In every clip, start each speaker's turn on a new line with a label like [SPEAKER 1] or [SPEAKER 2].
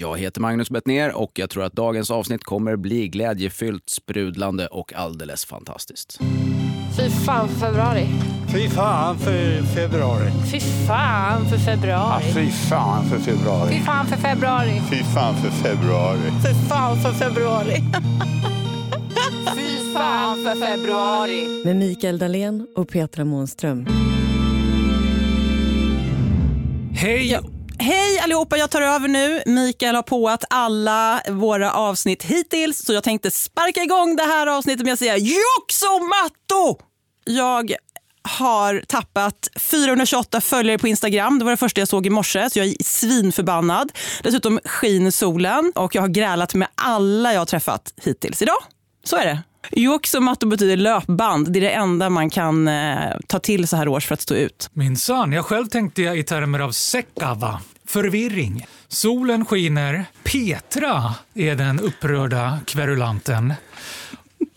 [SPEAKER 1] Jag heter Magnus Bettner och jag tror att dagens avsnitt kommer bli glädjefyllt, sprudlande och alldeles fantastiskt.
[SPEAKER 2] Fy fan för februari.
[SPEAKER 3] Fy fan för februari.
[SPEAKER 2] Fy fan för februari.
[SPEAKER 3] Ja, fy fan för februari.
[SPEAKER 2] Fy fan för februari.
[SPEAKER 3] Fy fan för februari.
[SPEAKER 2] Fy fan för februari. fy fan för februari.
[SPEAKER 4] Med Mikael Dahlén och Petra Månström.
[SPEAKER 5] Hej! Ja. Hej allihopa, jag tar över nu. Mikael har påat alla våra avsnitt hittills så jag tänkte sparka igång det här avsnittet med att säga Joxomatto! Jag har tappat 428 följare på Instagram. Det var det första jag såg i morse, så jag är svinförbannad. Dessutom skiner solen och jag har grälat med alla jag har träffat hittills idag. Så är det. Joxomatto betyder löpband. Det är det enda man kan eh, ta till så här års för att stå ut.
[SPEAKER 6] Minsann, jag själv tänkte jag i termer av sekava. Förvirring. Solen skiner. Petra är den upprörda kverulanten.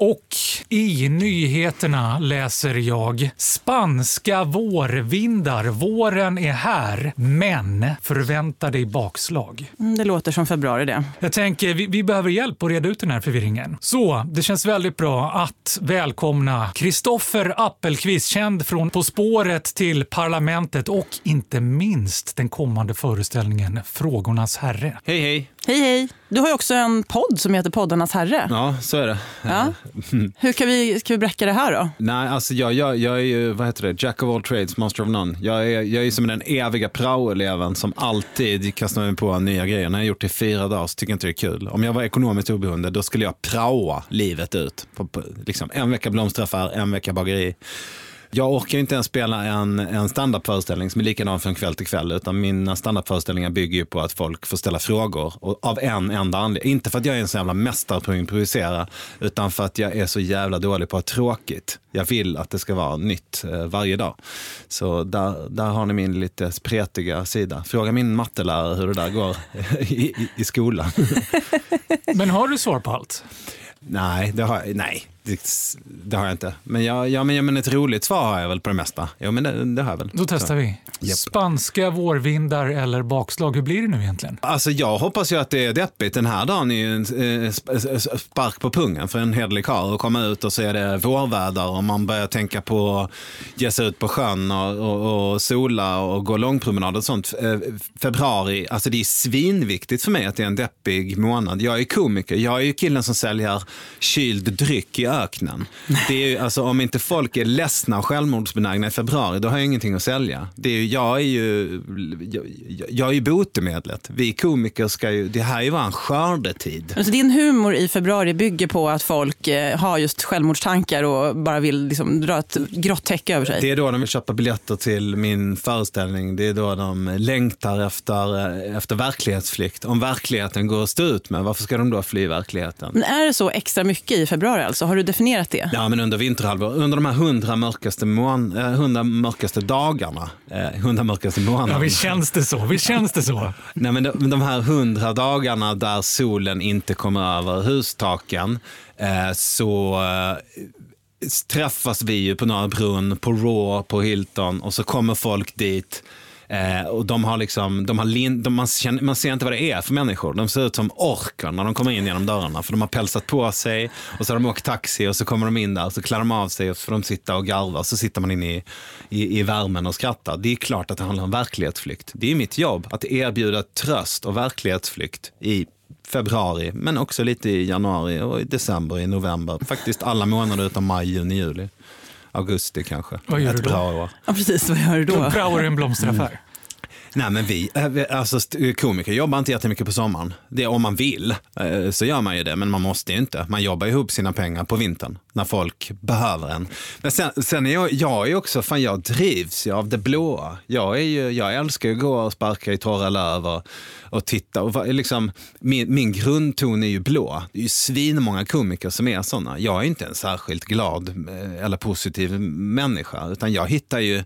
[SPEAKER 6] Och i nyheterna läser jag spanska vårvindar. Våren är här, men förvänta dig bakslag.
[SPEAKER 5] Mm, det låter som februari det.
[SPEAKER 6] Jag tänker, vi, vi behöver hjälp att reda ut den här förvirringen. Så det känns väldigt bra att välkomna Kristoffer Appelqvist, känd från På spåret till Parlamentet och inte minst den kommande föreställningen Frågornas herre.
[SPEAKER 1] Hej, hej.
[SPEAKER 5] Hej hej! Du har ju också en podd som heter Poddarnas herre.
[SPEAKER 1] Ja, så är det.
[SPEAKER 5] Ja. Hur kan vi, ska vi bräcka det här då?
[SPEAKER 1] Nej, alltså jag, jag, jag är ju, vad heter det, jack of all trades, master of none. Jag är, jag är som den eviga praoeleven som alltid kastar mig på nya grejer. När jag gjort det i fyra dagar så tycker jag inte det är kul. Om jag var ekonomiskt oberoende, då skulle jag praoa livet ut. På, på, liksom, en vecka blomsteraffär, en vecka bageri. Jag orkar inte ens spela en, en standardföreställning som är likadan från kväll till kväll, utan mina standardföreställningar bygger ju på att folk får ställa frågor och av en enda anledning. Inte för att jag är en sån jävla mästare på att improvisera, utan för att jag är så jävla dålig på att ha tråkigt. Jag vill att det ska vara nytt eh, varje dag. Så där, där har ni min lite spretiga sida. Fråga min mattelärare hur det där går i, i, i skolan.
[SPEAKER 6] Men har du svar på allt?
[SPEAKER 1] nej, det har, nej det, det har jag inte. Men, jag, ja, men, ja, men ett roligt svar har jag väl på det mesta. Jo, men det, det har jag väl.
[SPEAKER 6] Då testar
[SPEAKER 1] Så.
[SPEAKER 6] vi.
[SPEAKER 1] Japp.
[SPEAKER 6] Spanska vårvindar eller bakslag, hur blir det nu egentligen?
[SPEAKER 1] Alltså jag hoppas ju att det är deppigt. Den här dagen är ju en eh, sp- spark på pungen för en hederlig karl att komma ut och så är det vårväder och man börjar tänka på att ge sig ut på sjön och, och, och sola och gå långpromenad och sånt. Eh, Februari, alltså det är svinviktigt för mig att det är en deppig månad. Jag är komiker, jag är ju killen som säljer kyld dryck i öknen. Det är ju, alltså, om inte folk är ledsna och självmordsbenägna i februari, då har jag ingenting att sälja. Det är ju, jag är ju, jag, jag är ju botemedlet. Vi komiker ska ju, det här är ju vår skördetid.
[SPEAKER 5] Alltså din humor i februari bygger på att folk eh, har just självmordstankar och bara vill liksom dra ett grått täcke över sig.
[SPEAKER 1] Det är då de vill köpa biljetter till min föreställning. Det är då de längtar efter, eh, efter verklighetsflykt. Om verkligheten går att stå ut med, varför ska de då fly verkligheten?
[SPEAKER 5] Men är det så extra mycket i februari alltså? Har du definierat det?
[SPEAKER 1] Ja, men under vinterhalvåret, under de här hundra mörkaste, mån, eh, hundra mörkaste dagarna, eh, hundra mörkaste månaderna.
[SPEAKER 6] Ja, visst känns det så. Visst känns det så.
[SPEAKER 1] Nej, men de, de här hundra dagarna där solen inte kommer över hustaken eh, så eh, träffas vi ju på Norra Brunn, på Raw, på Hilton och så kommer folk dit Eh, och de har liksom, de har lin, de, man, känner, man ser inte vad det är för människor. De ser ut som orkar när de kommer in genom dörrarna. För de har pälsat på sig och så har de åkt taxi och så kommer de in där och så klär de av sig och så får de sitta och garva. Och så sitter man inne i, i, i värmen och skrattar. Det är klart att det handlar om verklighetsflykt. Det är mitt jobb att erbjuda tröst och verklighetsflykt i februari, men också lite i januari och i december, i november. Faktiskt alla månader utom maj, juni, juli. Augusti kanske.
[SPEAKER 6] Vad gör
[SPEAKER 1] Ett
[SPEAKER 6] du då?
[SPEAKER 1] bra år.
[SPEAKER 5] Ja, precis. Vad gör du då?
[SPEAKER 6] Då praoar du en blomsteraffär.
[SPEAKER 1] Nej men vi, eh, alltså komiker jobbar inte jättemycket på sommaren. Det är om man vill eh, så gör man ju det, men man måste ju inte. Man jobbar ihop sina pengar på vintern när folk behöver en. Men sen, sen är jag, jag är också, fan jag drivs ju av det blåa. Jag, är ju, jag älskar ju att gå och sparka i torra löv och, och titta. Och liksom, min, min grundton är ju blå. Det är ju svinmånga komiker som är sådana. Jag är inte en särskilt glad eh, eller positiv människa, utan jag hittar ju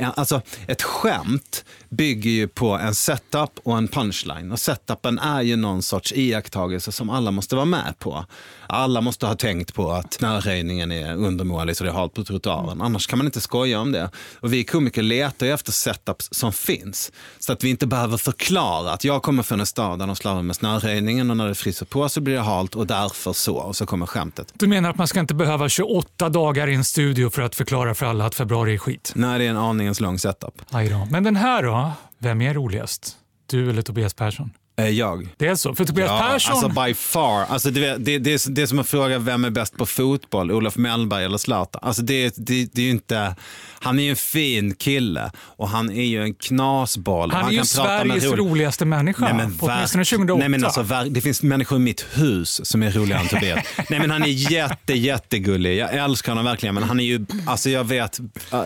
[SPEAKER 1] alltså, ett skämt bygger ju på en setup och en punchline. Och setupen är ju någon sorts iakttagelse som alla måste vara med på. Alla måste ha tänkt på att snöröjningen är undermålig så det är halt på trottoaren. Annars kan man inte skoja om det. Och vi komiker letar ju efter setups som finns. Så att vi inte behöver förklara att jag kommer från en stad där de slarvar med snöröjningen och när det fryser på så blir det halt och därför så. Och så kommer skämtet.
[SPEAKER 6] Du menar att man ska inte behöva 28 dagar i en studio för att förklara för alla att februari är skit?
[SPEAKER 1] Nej, det är en aningens lång setup.
[SPEAKER 6] Aj då. Men den här då? Vem är roligast? Du eller Tobias Persson?
[SPEAKER 1] Eh, Jag.
[SPEAKER 6] Det är så? För Tobias
[SPEAKER 1] Ja,
[SPEAKER 6] Persson...
[SPEAKER 1] alltså by far. Alltså det, det, det, är, det är som att fråga vem är bäst på fotboll, Olof Mellberg eller Zlatan. Alltså det, det, det är ju inte, han är ju en fin kille och han är ju en knasboll.
[SPEAKER 6] han är ju
[SPEAKER 1] kan prata med
[SPEAKER 6] Sveriges
[SPEAKER 1] rolig-
[SPEAKER 6] roligaste människa.
[SPEAKER 1] Nej, men
[SPEAKER 6] åtminstone
[SPEAKER 1] verk-
[SPEAKER 6] 2008.
[SPEAKER 1] Nej, men alltså, det finns människor i mitt hus som är roligare än Tobias. nej, men han är jätte, jättegullig. Jag älskar honom verkligen. Men han är ju, alltså jag vet,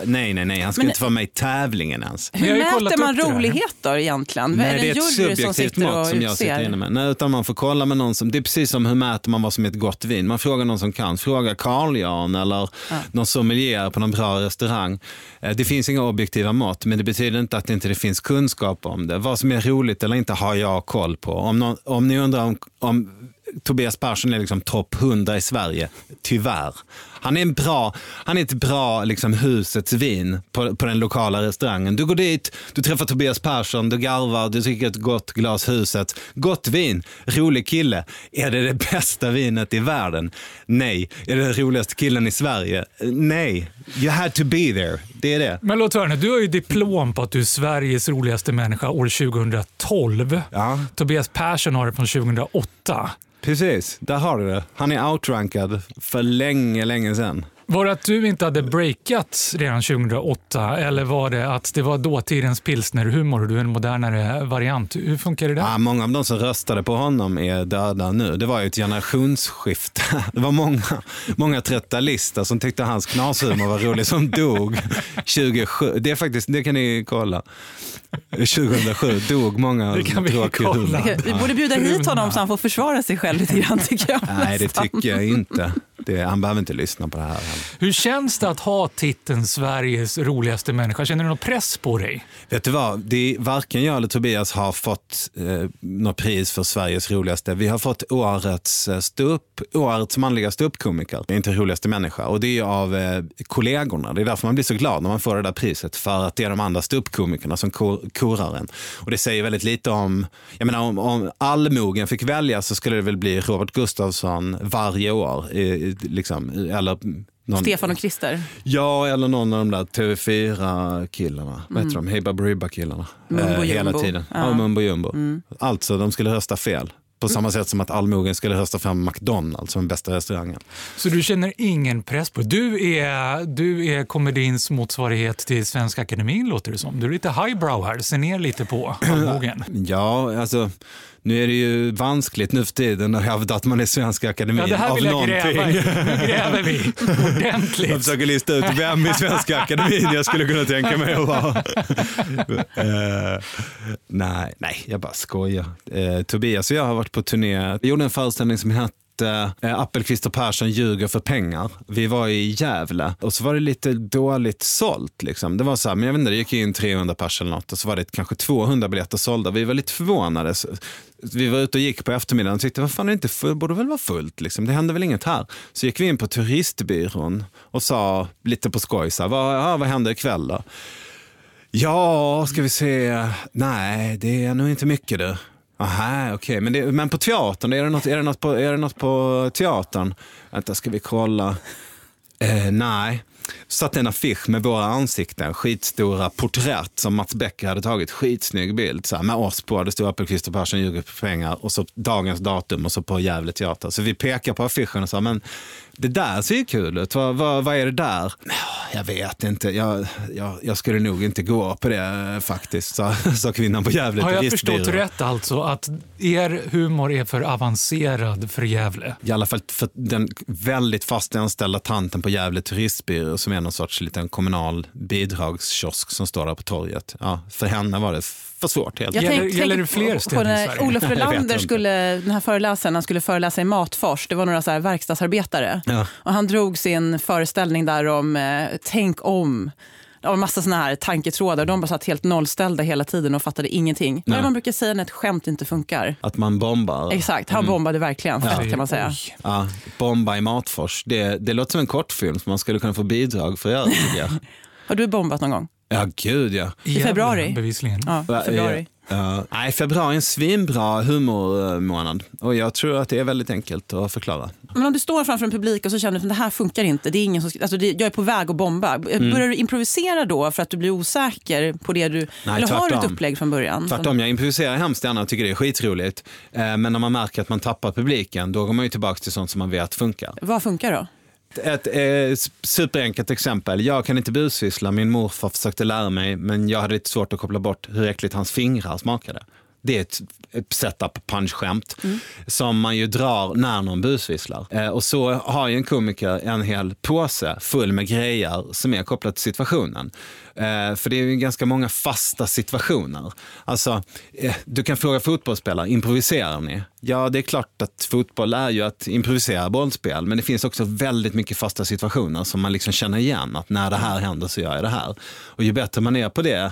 [SPEAKER 1] nej, nej, nej. Han ska
[SPEAKER 5] Men-
[SPEAKER 1] inte vara med i tävlingen ens.
[SPEAKER 5] Hur mäter man
[SPEAKER 6] det
[SPEAKER 5] rolighet då egentligen?
[SPEAKER 1] Nej,
[SPEAKER 5] är
[SPEAKER 1] det är
[SPEAKER 5] en
[SPEAKER 1] ett
[SPEAKER 5] jury som
[SPEAKER 1] subjektivt
[SPEAKER 5] sitter
[SPEAKER 1] mått som jag sitter inne med. Nej, utan man får kolla med någon som, det är precis som hur mäter man vad som är ett gott vin. Man frågar någon som kan. Fråga Carl Jan eller någon sommelier på någon bra restaurang. Eh, Det finns inga objektiva mått, men det betyder inte att det inte finns kunskap om det. Vad som är roligt eller inte har jag koll på. Om, någon, om ni undrar om, om Tobias Persson är liksom topp 100 i Sverige, tyvärr. Han är, en bra, han är ett bra liksom, husets vin på, på den lokala restaurangen. Du går dit, du träffar Tobias Persson, du garvar, du dricker ett gott glas huset. Gott vin, rolig kille. Är det det bästa vinet i världen? Nej. Är det den roligaste killen i Sverige? Nej. You had to be there. Det är det.
[SPEAKER 6] Men höra nu, du har ju diplom på att du är Sveriges roligaste människa år 2012.
[SPEAKER 1] Ja.
[SPEAKER 6] Tobias Persson har det från 2008.
[SPEAKER 1] Precis, där har du det. Han är outrankad för länge, länge sedan.
[SPEAKER 6] Var det att du inte hade breakat redan 2008 eller var det att det var dåtidens pilsnerhumor och du är en modernare variant? Hur funkar det där?
[SPEAKER 1] Ja, många av de som röstade på honom är döda nu. Det var ju ett generationsskifte. Det var många, många 30-talister som tyckte hans knashumor var rolig som dog 2007. Det, är faktiskt, det kan ni kolla. 2007 dog många
[SPEAKER 6] Det kan vi
[SPEAKER 1] tråkig
[SPEAKER 6] kolla.
[SPEAKER 1] humor.
[SPEAKER 5] Vi borde bjuda hit honom så han får försvara sig själv lite grann tycker jag.
[SPEAKER 1] Nej, det tycker jag inte. Det, han behöver inte lyssna på det här.
[SPEAKER 6] Hur känns det att ha titeln Sveriges roligaste människa? Känner du någon press på dig?
[SPEAKER 1] Vet du vad? Det är, varken jag eller Tobias har fått eh, något pris för Sveriges roligaste. Vi har fått årets, eh, ståupp, årets manliga ståuppkomiker. Inte roligaste människa. Och det är av eh, kollegorna. Det är därför man blir så glad när man får det där priset. För att det är de andra ståuppkomikerna som kor, korar en. Och det säger väldigt lite om, jag menar om, om allmogen fick välja så skulle det väl bli Robert Gustafsson varje år. Eh, liksom, eller någon,
[SPEAKER 5] Stefan och Christer.
[SPEAKER 1] Ja, eller någon av de där TV4-killarna. Vad heter de? Hey Baberiba-killarna.
[SPEAKER 5] Mumbo
[SPEAKER 1] Eh, hela
[SPEAKER 5] Jumbo.
[SPEAKER 1] tiden. Ja.
[SPEAKER 5] Ja.
[SPEAKER 1] Mumbo Jumbo. Alltså, de skulle rösta fel. På samma sätt som att allmogen skulle rösta fram McDonalds som den bästa restaurangen.
[SPEAKER 6] Så du känner ingen press på Du är, du är komedins motsvarighet till Svenska Akademin låter det som. Du är lite highbrow här, ser ner lite på allmogen.
[SPEAKER 1] Ja, alltså, nu är det ju vanskligt nu för tiden att hävda att man är Svenska Akademin
[SPEAKER 6] Ja,
[SPEAKER 1] av
[SPEAKER 6] jag
[SPEAKER 1] någonting.
[SPEAKER 6] gräva. Nu gräver vi
[SPEAKER 1] Jag
[SPEAKER 6] ordentligt.
[SPEAKER 1] försöker lista ut vem i Svenska Akademin jag skulle kunna tänka mig att vara. Eh, nej, nej, jag bara skojar. Uh, Tobias och jag har varit på turné. Jag gjorde en föreställning som hette Uh, Appelqvist och Persson ljuger för pengar. Vi var i Gävle och så var det lite dåligt sålt. Liksom. Det var så här, men jag vet inte, det gick in 300 pers eller något och så var det kanske 200 biljetter sålda. Vi var lite förvånade. Så, vi var ute och gick på eftermiddagen och tyckte, vad fan är det inte fullt? borde väl vara fullt? Liksom. Det hände väl inget här? Så gick vi in på turistbyrån och sa lite på skoj, så här, vad, ja, vad händer ikväll då? Ja, ska vi se. Nej, det är nog inte mycket du. Aha, okej. Men, det, men på teatern, är det, något, är, det något på, är det något på teatern? Vänta, ska vi kolla? Eh, nej. Satt en affisch med våra ansikten, skitstora porträtt som Mats Becker hade tagit. Skitsnygg bild så här, med oss på. Det stod Appelqvist och Persson ljuger för pengar och så dagens datum och så på Gävle teater. Så vi pekar på affischen och sa, men det där ser ju kul ut. Vad, vad, vad är det där? Ja, Jag vet inte. Jag, jag, jag skulle nog inte gå på det faktiskt, sa, sa kvinnan på Gävle
[SPEAKER 6] Har jag förstått rätt alltså att er humor är för avancerad för Gävle?
[SPEAKER 1] I alla fall för den väldigt fast anställda tanten på Gävle turistbyrå som är någon sorts liten kommunal bidragskiosk som står där på torget. Ja, för henne var det för svårt helt
[SPEAKER 5] Jag
[SPEAKER 6] Gäller-
[SPEAKER 5] tänk-
[SPEAKER 6] gäller det fler ställen i
[SPEAKER 5] när
[SPEAKER 6] Sverige?
[SPEAKER 5] Olof
[SPEAKER 1] inte.
[SPEAKER 5] skulle, den här föreläsaren, han skulle föreläsa i Matfors. Det var några så här verkstadsarbetare.
[SPEAKER 1] Ja.
[SPEAKER 5] Och han drog sin föreställning där om eh, tänk om av en massa såna här tanketrådar. De bara satt helt nollställda hela tiden och fattade ingenting.
[SPEAKER 1] Nej.
[SPEAKER 5] man brukar säga när ett skämt inte funkar?
[SPEAKER 1] Att man bombar.
[SPEAKER 5] Exakt, han bombade verkligen fett kan man säga.
[SPEAKER 1] Ja, bomba i Matfors. Det, det låter som en kortfilm som man skulle kunna få bidrag för att göra.
[SPEAKER 5] Har du bombat någon gång?
[SPEAKER 1] Ja, gud ja.
[SPEAKER 5] I februari?
[SPEAKER 6] Bevisligen.
[SPEAKER 5] Ja, februari.
[SPEAKER 1] Ja. nej, februari är en svinbra humormånad och jag tror att det är väldigt enkelt att förklara.
[SPEAKER 5] Men om du står framför en publik och så känner du att det här funkar inte, det är ingen som, alltså det, jag är på väg att bomba.
[SPEAKER 1] Mm.
[SPEAKER 5] Börjar du improvisera då för att du blir osäker på det du... eller har du ett
[SPEAKER 1] tvärtom.
[SPEAKER 5] upplägg från början?
[SPEAKER 1] Tvärtom, jag improviserar hemskt gärna och tycker det är skitroligt. Eh, Men när man märker att man tappar publiken, då går man ju tillbaka till sånt som man vet funkar.
[SPEAKER 5] Vad funkar då?
[SPEAKER 1] Ett eh, superenkelt exempel. Jag kan inte busvissla, min morfar försökte lära mig, men jag hade lite svårt att koppla bort hur äckligt hans fingrar smakade. Det är ett, ett setup punch-skämt som man ju drar när någon busvisslar. Eh, och så har ju en komiker en hel påse full med grejer som är kopplat till situationen. Eh, för det är ju ganska många fasta situationer. Alltså, eh, du kan fråga fotbollsspelare, improviserar ni? Ja, det är klart att fotboll är ju att improvisera bollspel, men det finns också väldigt mycket fasta situationer som man liksom känner igen, att när det här händer så gör jag det här. Och ju bättre man är på det,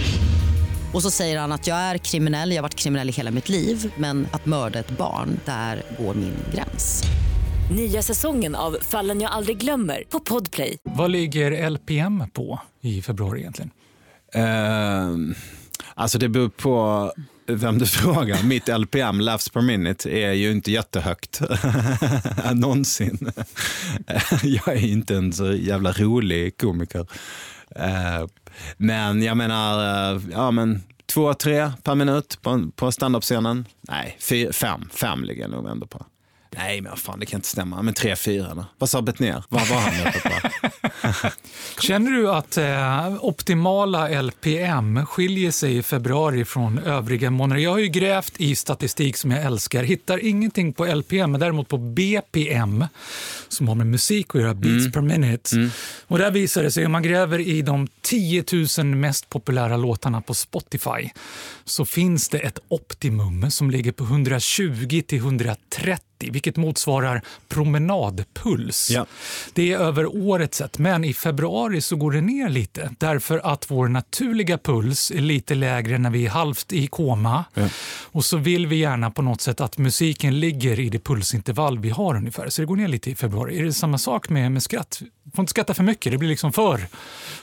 [SPEAKER 7] Och så säger han att jag är kriminell, jag har varit kriminell i hela mitt liv men att mörda ett barn, där går min gräns.
[SPEAKER 8] Nya säsongen av Fallen jag aldrig glömmer på Podplay.
[SPEAKER 6] Vad ligger LPM på i februari egentligen?
[SPEAKER 1] Eh, alltså det beror på vem du frågar. Mitt LPM, laughs per minute, är ju inte jättehögt. Någonsin. jag är inte en så jävla rolig komiker. Eh, men jag menar, eh, ja men två, tre per minut på, på standup-scenen. Nej, fyr, fem. Fem ligger jag nog ändå på. Nej, men fan, det kan inte stämma. Men tre, fyra då. Vad sa Betnér? Vad var han uppe på?
[SPEAKER 6] Känner du att eh, optimala LPM skiljer sig i februari från övriga månader? Jag har ju grävt i statistik som jag älskar, hittar ingenting på LPM, men däremot på BPM som har med musik att göra, beats per minute. Och där visar det sig, om man gräver i de 10 000 mest populära låtarna på Spotify så finns det ett optimum som ligger på 120 till 130 vilket motsvarar promenadpuls.
[SPEAKER 1] Ja.
[SPEAKER 6] Det är över året sett, men i februari så går det ner lite därför att vår naturliga puls är lite lägre när vi är halvt i koma. Och så vill vi gärna på något sätt att musiken ligger i det pulsintervall vi har ungefär. Så det går ner lite i februari. Är det samma sak med, med skratt? Vi får inte skratta för mycket, det blir liksom för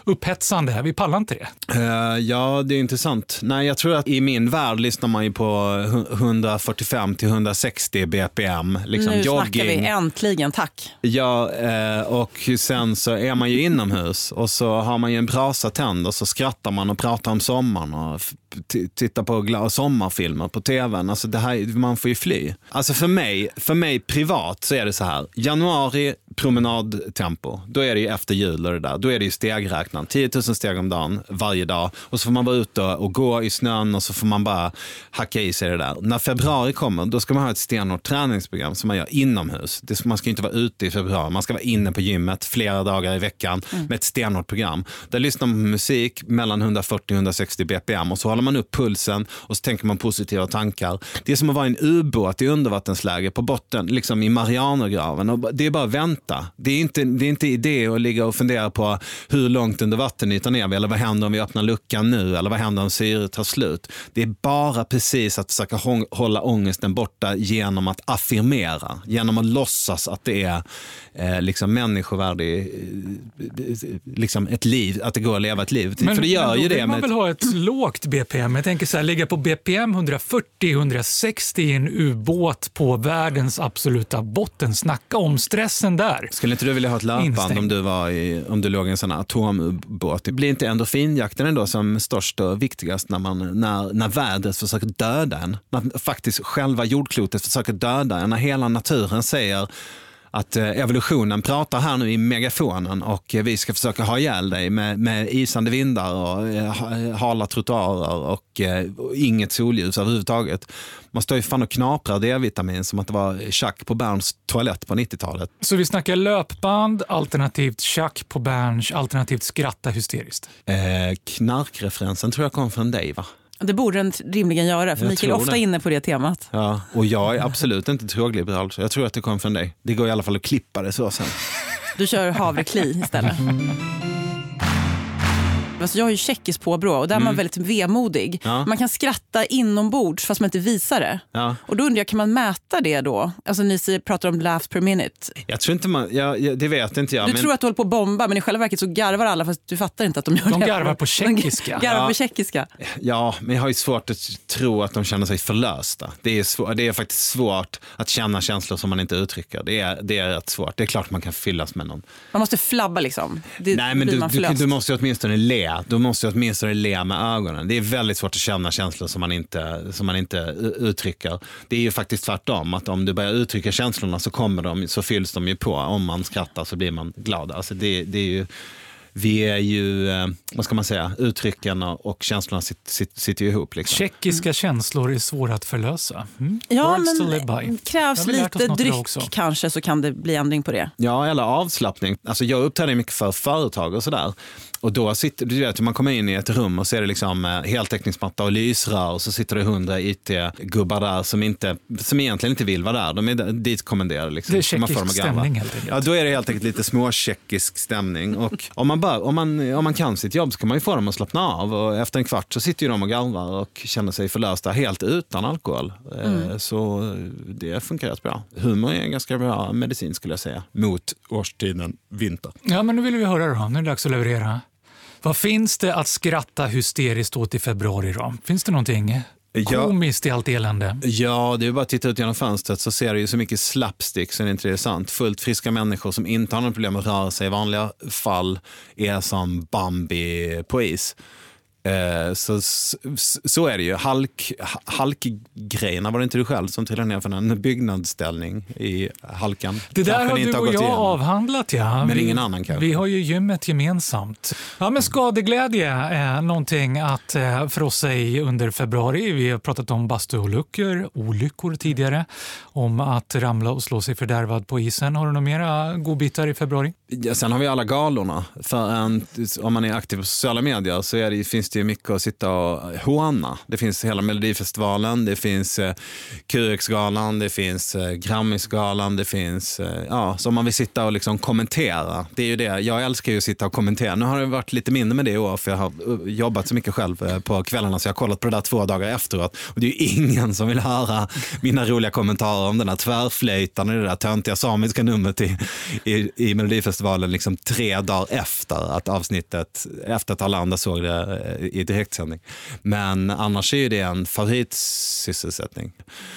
[SPEAKER 6] upphetsande. här. Vi pallar inte det.
[SPEAKER 1] Eh, ja, det är intressant. Nej, jag tror att i min värld lyssnar man ju på hu- 145 till 160 bpm. Liksom
[SPEAKER 5] nu snackar
[SPEAKER 1] jogging.
[SPEAKER 5] vi, äntligen, tack.
[SPEAKER 1] Ja, eh, och sen så är man ju inomhus och så har man ju en brasa tänd och så skrattar man och pratar om sommaren och f- t- tittar på sommarfilmer på tvn. Alltså det här, man får ju fly. Alltså för mig, för mig privat så är det så här. Januari promenadtempo, då är det ju efter jul och det där. Då är det ju stegräknaren, 10 000 steg om dagen varje dag. Och så får man vara ute och gå i snön och så får man bara hacka i sig det där. När februari kommer, då ska man ha ett stenhårt träningsprogram som man gör inomhus. Det, man ska inte vara ute i februari, man ska vara inne på gymmet flera dagar i veckan med ett stenhårt program. Där lyssnar man på musik mellan 140 och 160 bpm och så håller man upp pulsen och så tänker man positiva tankar. Det är som att vara i en ubåt i undervattensläge på botten, liksom i Marianergraven. Och det är bara att vänta. Det är inte, det är inte idé att ligga och fundera på hur långt under vattenytan är vi eller vad händer om vi öppnar luckan nu eller vad händer om syret tar slut. Det är bara precis att försöka hålla ångesten borta genom att affirmera, genom att låtsas att det är eh, liksom människovärdig, eh, liksom ett liv, att det går att leva ett liv. För det gör
[SPEAKER 6] men då
[SPEAKER 1] ju det.
[SPEAKER 6] man
[SPEAKER 1] med
[SPEAKER 6] väl ha ett lågt BPM? Jag tänker så här, ligga på BPM 140-160 i en ubåt på världens absoluta botten. Snacka om stressen där.
[SPEAKER 1] Skulle inte du vilja ha ett löpband om du, var i, om du låg i en sån här atomubåt? Det blir inte endorfinjakten ändå som störst och viktigast när, man, när, när vädret försöker döda en? När faktiskt själva jordklotet försöker döda en? När hela naturen säger att eh, evolutionen pratar här nu i megafonen och eh, vi ska försöka ha ihjäl dig med, med isande vindar och eh, ha- hala trottoarer och, och inget solljus överhuvudtaget. Man står ju fan och knaprar D-vitamin som att det var tjack på Berns toalett på 90-talet.
[SPEAKER 6] Så vi snackar löpband, alternativt tjack på Berns, alternativt skratta hysteriskt.
[SPEAKER 1] Eh, knarkreferensen tror jag kom från dig va?
[SPEAKER 5] Det borde den rimligen göra, för
[SPEAKER 1] Jag
[SPEAKER 5] Mikael är ofta
[SPEAKER 1] det.
[SPEAKER 5] inne på det temat.
[SPEAKER 1] Ja, och jag är absolut inte drogliberal så jag tror att det kom från dig. Det går i alla fall att klippa det så sen.
[SPEAKER 5] Du kör havrekli istället. Alltså jag har ju tjeckiskt påbrå och där är man väldigt vemodig.
[SPEAKER 1] Ja.
[SPEAKER 5] Man kan skratta inombords fast man inte visar det.
[SPEAKER 1] Ja.
[SPEAKER 5] Och då undrar jag, kan man mäta det då? Alltså ni pratar om laughs per minute.
[SPEAKER 1] Jag tror inte man, ja, det vet inte jag.
[SPEAKER 5] Du
[SPEAKER 1] men...
[SPEAKER 5] tror att du håller på att bomba men i själva verket så garvar alla fast du fattar inte att de gör
[SPEAKER 6] De
[SPEAKER 5] det.
[SPEAKER 6] garvar på tjeckiska.
[SPEAKER 5] De garvar
[SPEAKER 1] Ja.
[SPEAKER 5] på tjeckiska.
[SPEAKER 1] Ja, men jag har ju svårt att tro att de känner sig förlösta. Det är, svår, det är faktiskt svårt att känna känslor som man inte uttrycker. Det är, det är rätt svårt. Det är klart man kan fyllas med någon.
[SPEAKER 5] Man måste flabba liksom. Det
[SPEAKER 1] Nej, men du, du, du måste ju åtminstone le. Du måste jag åtminstone le med ögonen. Det är väldigt svårt att känna känslor som man inte, som man inte uttrycker. Det är ju faktiskt tvärtom. Att om du börjar uttrycka känslorna så, kommer de, så fylls de ju på. Om man skrattar så blir man glad. Alltså det, det är ju, vi är ju, eh, vad ska man säga, uttrycken och känslorna sit, sit, sitter ju ihop. Liksom.
[SPEAKER 6] Tjeckiska känslor är svåra att förlösa. Mm?
[SPEAKER 5] Ja,
[SPEAKER 6] Words to
[SPEAKER 5] men
[SPEAKER 6] live by.
[SPEAKER 5] det krävs lite dryck kanske så kan det bli ändring på det.
[SPEAKER 1] Ja, eller avslappning. Alltså jag uppträder mycket för företag och sådär. Och då sitter, du vet, man kommer in i ett rum och så är det liksom eh, heltäckningsmatta och lysrör och så sitter det hundra IT-gubbar där som, inte, som egentligen inte vill vara där. De är ditkommenderade. Liksom.
[SPEAKER 6] Det är
[SPEAKER 1] Så man får dem
[SPEAKER 6] tjeckisk stämning helt enkelt.
[SPEAKER 1] Ja, då är det helt enkelt lite småtjeckisk stämning. Och om, man bara, om, man, om man kan sitt jobb så kan man ju få dem att slappna av. Och efter en kvart så sitter ju de och garvar och känner sig förlösta helt utan alkohol. Eh, Så det funkar rätt bra. Humor är en ganska bra medicin skulle jag säga. Mot årstiden vinter.
[SPEAKER 6] Ja, men nu vill vi höra då. Nu är det dags att leverera. Vad finns det att skratta hysteriskt åt i februari då? Finns det någonting. Komiskt i allt elände?
[SPEAKER 1] Ja, det är bara att titta ut genom fönstret så ser du ju så mycket slapstick så det är inte sant. Fullt friska människor som inte har något problem att röra sig i vanliga fall är som Bambi på is. Eh, Så, så, är det ju. Halk, ha- halkgrejerna, var det inte du själv som trillade ner från en byggnadsställning i halkan?
[SPEAKER 6] Det där
[SPEAKER 1] Kanske
[SPEAKER 6] har du och jag
[SPEAKER 1] igenom.
[SPEAKER 6] avhandlat, ja.
[SPEAKER 1] Men
[SPEAKER 6] Vi-
[SPEAKER 1] ingen annan kanske.
[SPEAKER 6] Vi har ju gymmet gemensamt. Ja, men skadeglädje är någonting att eh, frossa i under februari. Vi har pratat om bastuolyckor, olyckor tidigare, om att ramla och slå sig fördärvad på isen. Har du några mera godbitar i februari?
[SPEAKER 1] Ja, sen har vi alla galorna. För en, om man är aktiv på sociala medier så är det, finns det ju mycket att sitta och håna. Det finns hela Melodifestivalen, det finns eh, QX-galan, det finns eh, Grammisgalan, det finns... Eh, ja, så om man vill sitta och liksom kommentera. Det är ju det. Jag älskar ju att sitta och kommentera. Nu har det varit lite mindre med det i år för jag har eh, jobbat så mycket själv eh, på kvällarna så jag har kollat på det där två dagar efteråt. Och det är ju ingen som vill höra mina roliga kommentarer om den där tvärflöjtan och det där töntiga samiska numret i, i, i Melodifestivalen liksom tre dagar efter att avsnittet, efter att alla andra såg det eh, i direktsändning. Men annars är det en favoritsysselsättning.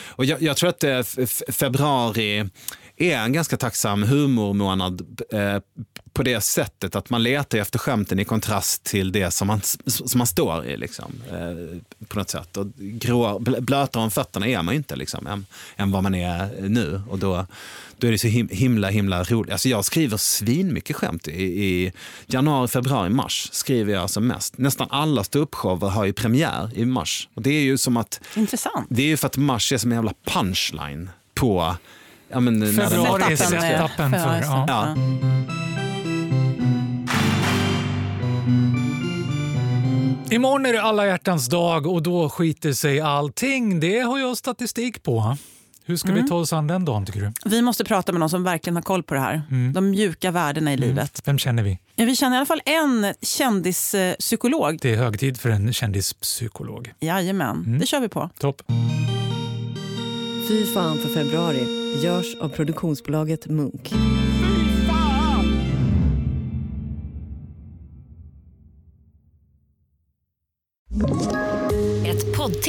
[SPEAKER 1] Och jag, jag tror att eh, februari är en ganska tacksam humormånad eh, på det sättet att man letar efter skämten i kontrast till det som man, som man står i. Liksom, eh, på något sätt. Och grå, bl- blötare om fötterna är man ju inte liksom, än, än vad man är nu. Och då, då är det så him, himla himla roligt. Alltså jag skriver svinmycket skämt i, i januari, februari, mars. skriver jag alltså mest. Nästan alla ståuppshower har ju premiär i mars. Och det är ju som att
[SPEAKER 5] Intressant.
[SPEAKER 1] det är ju för att mars är som en jävla punchline på Ja, men,
[SPEAKER 6] Februari är
[SPEAKER 5] Setupen
[SPEAKER 6] för- Ja.
[SPEAKER 1] Ja.
[SPEAKER 6] Imorgon är det alla hjärtans dag och då skiter sig allting. Det har jag statistik på. Hur ska
[SPEAKER 5] Mm.
[SPEAKER 6] vi ta oss an den dagen tycker du?
[SPEAKER 5] Vi måste prata med någon som verkligen har koll på det här.
[SPEAKER 6] Mm.
[SPEAKER 5] De mjuka värdena i livet.
[SPEAKER 6] Vem känner vi?
[SPEAKER 5] Ja, vi känner i alla fall en kändispsykolog.
[SPEAKER 6] Det är hög tid för en kändispsykolog.
[SPEAKER 5] Jajamän,
[SPEAKER 6] Mm.
[SPEAKER 5] det kör vi på.
[SPEAKER 6] Topp.
[SPEAKER 4] Fy fan för februari görs av produktionsbolaget Munk.